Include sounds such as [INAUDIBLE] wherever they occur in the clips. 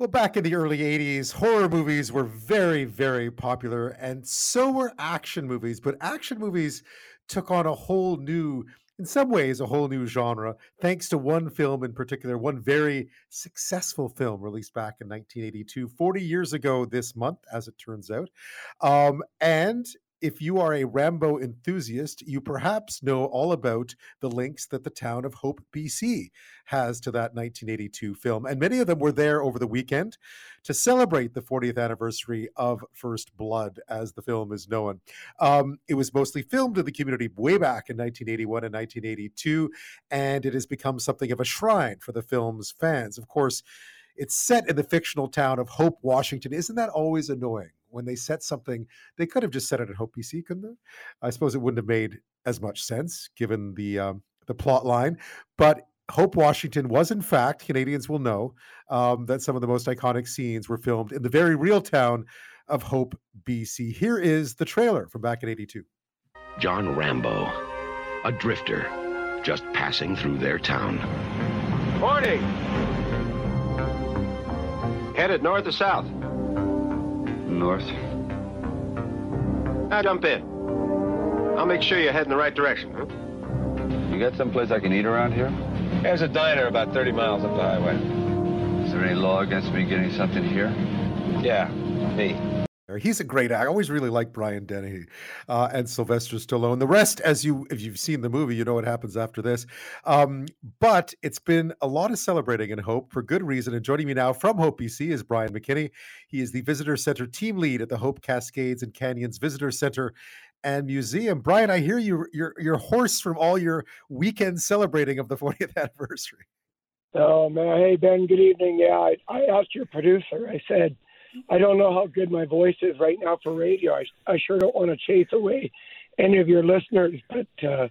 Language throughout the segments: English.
Well, back in the early 80s, horror movies were very, very popular, and so were action movies. But action movies took on a whole new, in some ways, a whole new genre, thanks to one film in particular, one very successful film released back in 1982, 40 years ago this month, as it turns out. Um, and if you are a Rambo enthusiast, you perhaps know all about the links that the town of Hope, BC has to that 1982 film. And many of them were there over the weekend to celebrate the 40th anniversary of First Blood, as the film is known. Um, it was mostly filmed in the community way back in 1981 and 1982, and it has become something of a shrine for the film's fans. Of course, it's set in the fictional town of Hope, Washington. Isn't that always annoying? When they set something, they could have just set it at Hope BC, couldn't they? I suppose it wouldn't have made as much sense given the um, the plot line, but Hope, Washington was, in fact, Canadians will know um, that some of the most iconic scenes were filmed in the very real town of Hope, BC. Here is the trailer from back in 82. John Rambo, a drifter, just passing through their town. Morning! Headed north or south? North. Now jump in. I'll make sure you're heading the right direction, huh? You got someplace I can eat around here? There's a diner about 30 miles up the highway. Is there any law against me getting something here? Yeah, me. He's a great actor. I always really like Brian Dennehy uh, and Sylvester Stallone. The rest, as you if you've seen the movie, you know what happens after this. Um, but it's been a lot of celebrating in Hope for good reason. And joining me now from Hope BC is Brian McKinney. He is the Visitor Center team lead at the Hope Cascades and Canyons Visitor Center and Museum. Brian, I hear you you're you're hoarse from all your weekend celebrating of the [LAUGHS] 40th anniversary. Oh man, hey Ben, good evening. Yeah, I, I asked your producer. I said I don't know how good my voice is right now for radio. I, I sure don't want to chase away any of your listeners, but uh,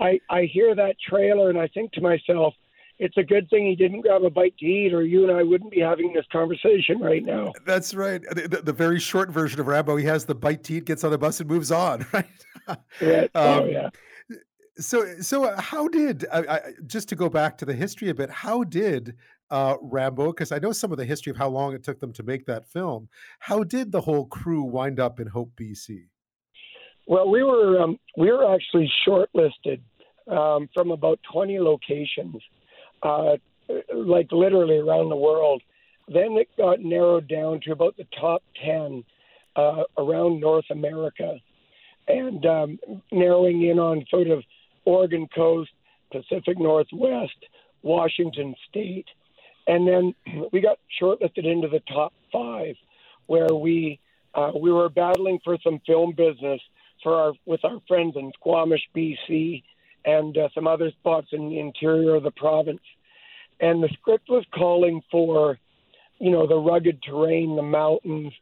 I I hear that trailer and I think to myself, it's a good thing he didn't grab a bite to eat, or you and I wouldn't be having this conversation right now. That's right. The, the, the very short version of Rambo, he has the bite to eat, gets on the bus, and moves on. [LAUGHS] Right? yeah. Oh, um, oh yeah. So, so uh, how did uh, I, just to go back to the history a bit? How did uh, Rambo? Because I know some of the history of how long it took them to make that film. How did the whole crew wind up in Hope, BC? Well, we were um, we were actually shortlisted um, from about twenty locations, uh, like literally around the world. Then it got narrowed down to about the top ten uh, around North America, and um, narrowing in on sort of Oregon coast, Pacific Northwest, Washington State, and then we got shortlisted into the top five, where we uh, we were battling for some film business for our with our friends in Squamish, BC, and uh, some other spots in the interior of the province. And the script was calling for, you know, the rugged terrain, the mountains,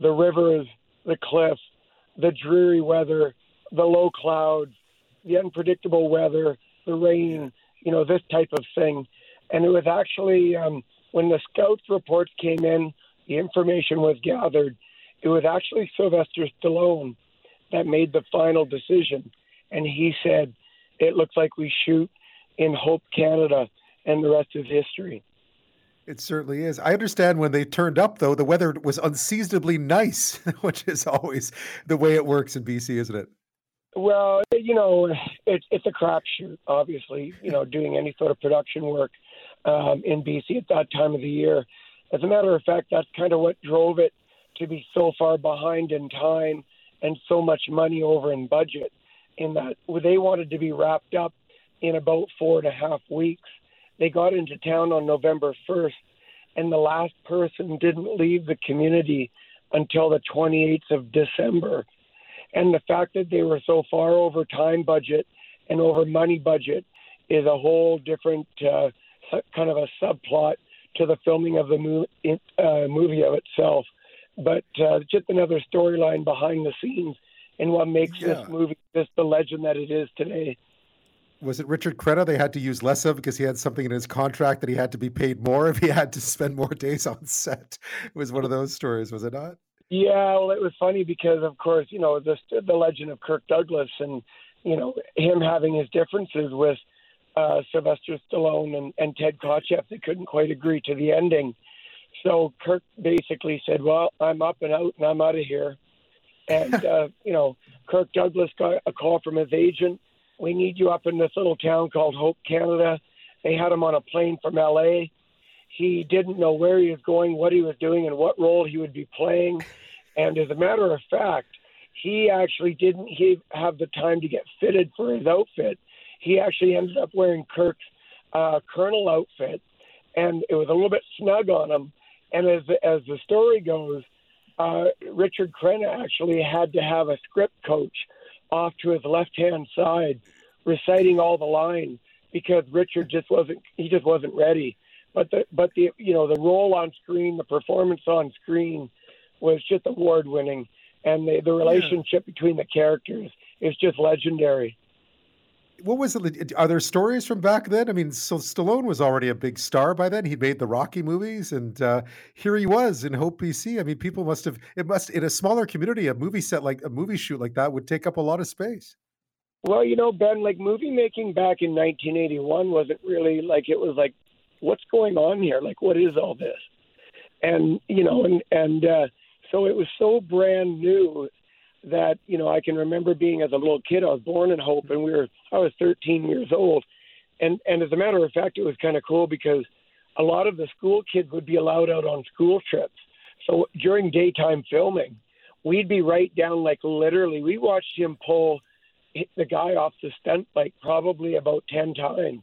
the rivers, the cliffs, the dreary weather, the low clouds, the unpredictable weather, the rain, you know, this type of thing. And it was actually um, when the scouts reports came in, the information was gathered. It was actually Sylvester Stallone that made the final decision, and he said, "It looks like we shoot in Hope, Canada," and the rest is history. It certainly is. I understand when they turned up, though, the weather was unseasonably nice, [LAUGHS] which is always the way it works in BC, isn't it? Well, you know, it's it's a crapshoot. Obviously, you know, doing any sort of production work um, in BC at that time of the year. As a matter of fact, that's kind of what drove it to be so far behind in time and so much money over in budget. In that they wanted to be wrapped up in about four and a half weeks. They got into town on November 1st, and the last person didn't leave the community until the 28th of December. And the fact that they were so far over time budget and over money budget is a whole different uh, kind of a subplot to the filming of the movie, uh, movie of itself, but uh, just another storyline behind the scenes and what makes yeah. this movie just the legend that it is today. Was it Richard Crenna they had to use less of because he had something in his contract that he had to be paid more if he had to spend more days on set? It was one of those stories, was it not? Yeah, well, it was funny because, of course, you know, the the legend of Kirk Douglas and you know him having his differences with uh, Sylvester Stallone and, and Ted Kotcheff. They couldn't quite agree to the ending. So Kirk basically said, "Well, I'm up and out, and I'm out of here." And [LAUGHS] uh, you know, Kirk Douglas got a call from his agent. We need you up in this little town called Hope, Canada. They had him on a plane from L.A. He didn't know where he was going, what he was doing, and what role he would be playing. And as a matter of fact, he actually didn't he have the time to get fitted for his outfit. He actually ended up wearing Kirk's uh, colonel outfit, and it was a little bit snug on him. And as as the story goes, uh, Richard Crenna actually had to have a script coach off to his left hand side, reciting all the lines because Richard just wasn't he just wasn't ready. But the but the you know the role on screen, the performance on screen was just award winning, and the the relationship yeah. between the characters is just legendary what was it? Are there stories from back then? I mean, so Stallone was already a big star by then. He made the Rocky movies, and uh, here he was in Hope, BC. I mean, people must have it must in a smaller community, a movie set like a movie shoot like that would take up a lot of space. Well, you know, Ben, like movie making back in 1981 wasn't really like it was like, what's going on here? Like, what is all this? And you know, and and uh, so it was so brand new that you know I can remember being as a little kid. I was born in Hope, and we were I was 13 years old, and and as a matter of fact, it was kind of cool because a lot of the school kids would be allowed out on school trips. So during daytime filming, we'd be right down like literally. We watched him pull the guy off the stunt like probably about 10 times.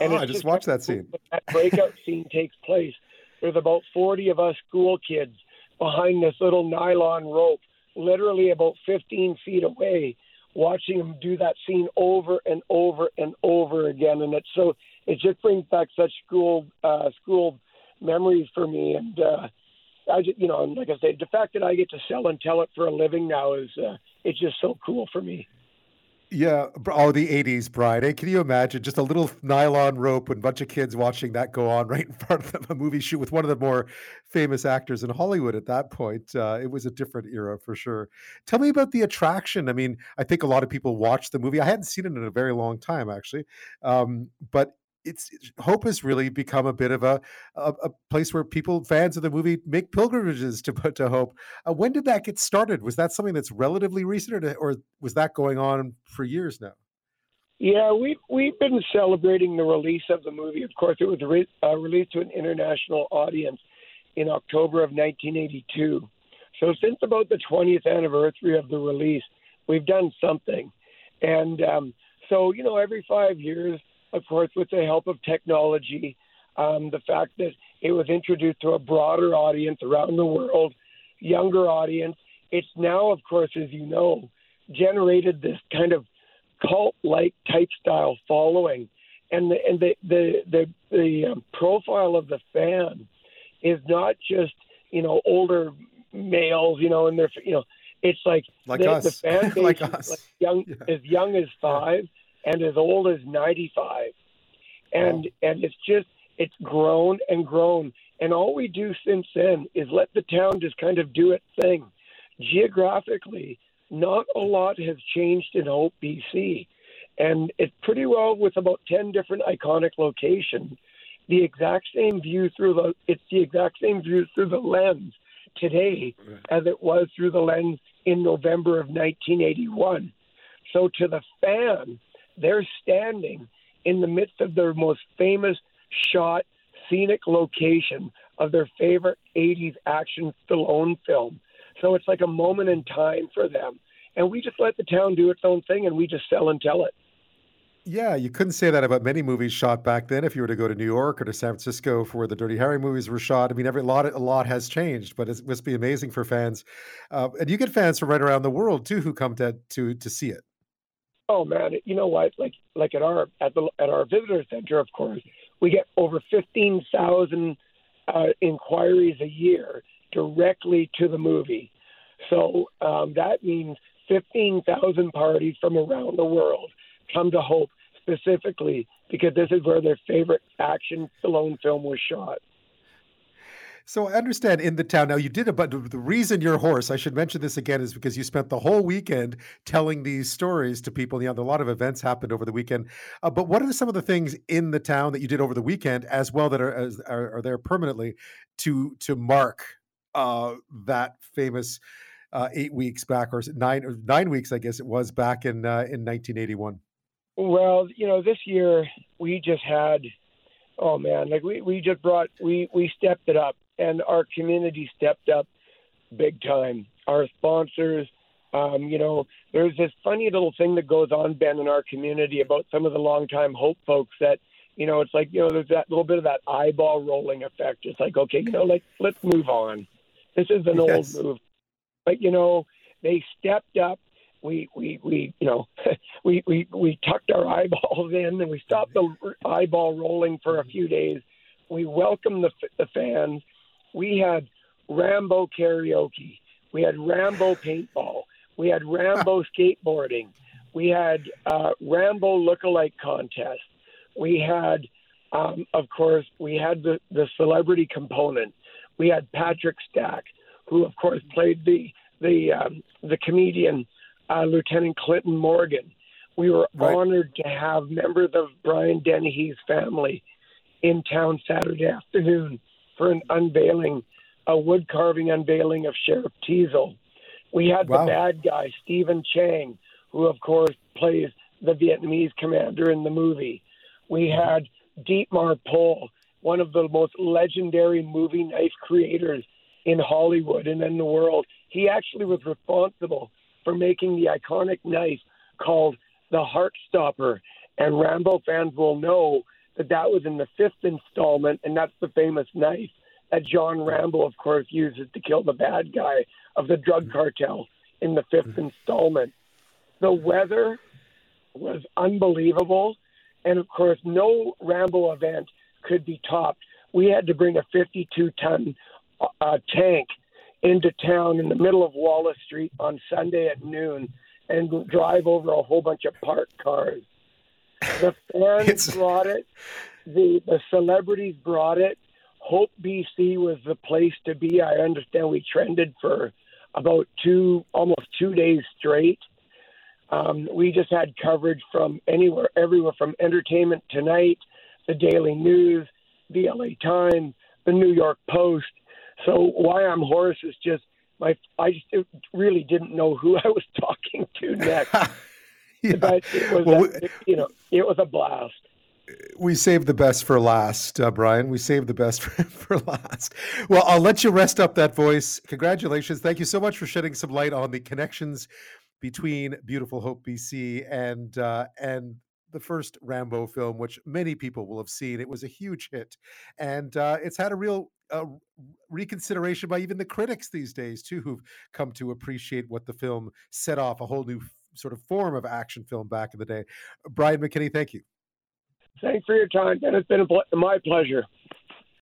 And oh, I just, just watched that scene. That breakout [LAUGHS] scene takes place. There's about 40 of us school kids behind this little nylon rope literally about 15 feet away, watching him do that scene over and over and over again. And it's so it just brings back such school uh, school memories for me. And uh, I just, you know, like I said, the fact that I get to sell and tell it for a living now is uh, it's just so cool for me. Yeah. Oh, the 80s bride. Eh? Can you imagine just a little nylon rope and a bunch of kids watching that go on [LAUGHS] right in front of them, a movie shoot with one of the more famous actors in Hollywood at that point? Uh, it was a different era for sure. Tell me about the attraction. I mean, I think a lot of people watched the movie. I hadn't seen it in a very long time, actually. Um, but it's Hope has really become a bit of a, a, a place where people fans of the movie make pilgrimages to put to Hope. Uh, when did that get started? Was that something that's relatively recent, or, or was that going on for years now? Yeah, we've we've been celebrating the release of the movie. Of course, it was re- uh, released to an international audience in October of 1982. So since about the 20th anniversary of the release, we've done something, and um, so you know, every five years of course, with the help of technology, um, the fact that it was introduced to a broader audience around the world, younger audience. It's now, of course, as you know, generated this kind of cult-like type style following, and the and the the the, the um, profile of the fan is not just you know older males, you know, and they're you know it's like, like the, us. the fan [LAUGHS] base like is like young yeah. as young as five and as old as 95. And wow. and it's just it's grown and grown. And all we do since then is let the town just kind of do its thing. Geographically, not a lot has changed in Hope, BC. And it's pretty well with about 10 different iconic locations. The exact same view through the, it's the exact same view through the lens today as it was through the lens in November of 1981. So to the fan, they're standing in the midst of their most famous shot scenic location of their favorite 80s action Stallone film. So it's like a moment in time for them. And we just let the town do its own thing and we just sell and tell it. Yeah, you couldn't say that about many movies shot back then. If you were to go to New York or to San Francisco for where the Dirty Harry movies were shot, I mean, every lot a lot has changed, but it must be amazing for fans. Uh, and you get fans from right around the world too who come to to to see it. Oh man, you know what? Like like at our at the at our visitor center, of course, we get over fifteen thousand uh, inquiries a year directly to the movie. So um, that means fifteen thousand parties from around the world come to Hope specifically because this is where their favorite action Stallone film was shot. So I understand in the town now you did it, but the reason you're hoarse, I should mention this again, is because you spent the whole weekend telling these stories to people. You know, a lot of events happened over the weekend. Uh, but what are some of the things in the town that you did over the weekend, as well that are as, are, are there permanently to to mark uh, that famous uh, eight weeks back, or nine or nine weeks, I guess it was back in uh, in 1981. Well, you know, this year we just had, oh man, like we, we just brought we we stepped it up and our community stepped up big time. Our sponsors, um, you know, there's this funny little thing that goes on, Ben, in our community about some of the longtime Hope folks that, you know, it's like, you know, there's that little bit of that eyeball rolling effect. It's like, okay, you know, like let's move on. This is an yes. old move. But, you know, they stepped up. We, we, we, you know, [LAUGHS] we, we, we tucked our eyeballs in and we stopped the eyeball rolling for a few days. We welcomed the, the fans we had Rambo karaoke, we had Rambo paintball, we had Rambo [LAUGHS] skateboarding, we had uh, Rambo lookalike contest, we had, um, of course, we had the, the celebrity component. We had Patrick Stack, who of course played the the um, the comedian uh, Lieutenant Clinton Morgan. We were right. honored to have members of Brian Dennehy's family in town Saturday afternoon for an unveiling, a wood carving unveiling of Sheriff Teasle. We had wow. the bad guy, Stephen Chang, who, of course, plays the Vietnamese commander in the movie. We mm-hmm. had Dietmar Pohl, one of the most legendary movie knife creators in Hollywood and in the world. He actually was responsible for making the iconic knife called the Heartstopper. And Rambo fans will know that that was in the fifth installment, and that's the famous knife that John Rambo, of course, uses to kill the bad guy of the drug cartel in the 5th mm-hmm. installment. The weather was unbelievable, and of course, no Rambo event could be topped. We had to bring a 52 ton uh, tank into town in the middle of Wallace Street on Sunday at noon and drive over a whole bunch of parked cars the [LAUGHS] fans brought it. The the celebrities brought it. Hope BC was the place to be. I understand we trended for about two, almost two days straight. Um, we just had coverage from anywhere, everywhere from Entertainment Tonight, the Daily News, the LA Times, the New York Post. So why I'm hoarse is just my. I just really didn't know who [LAUGHS] I was talking to next. [LAUGHS] yeah. But it was, well, a, you know, it was a blast. We saved the best for last, uh, Brian. We saved the best [LAUGHS] for, for last. Well, I'll let you rest up that voice. Congratulations. Thank you so much for shedding some light on the connections between Beautiful Hope BC and uh, and the first Rambo film, which many people will have seen. It was a huge hit, and uh, it's had a real uh, reconsideration by even the critics these days too, who've come to appreciate what the film set off a whole new sort of form of action film back in the day. Brian McKinney, thank you. Thanks for your time, and it's been my pleasure.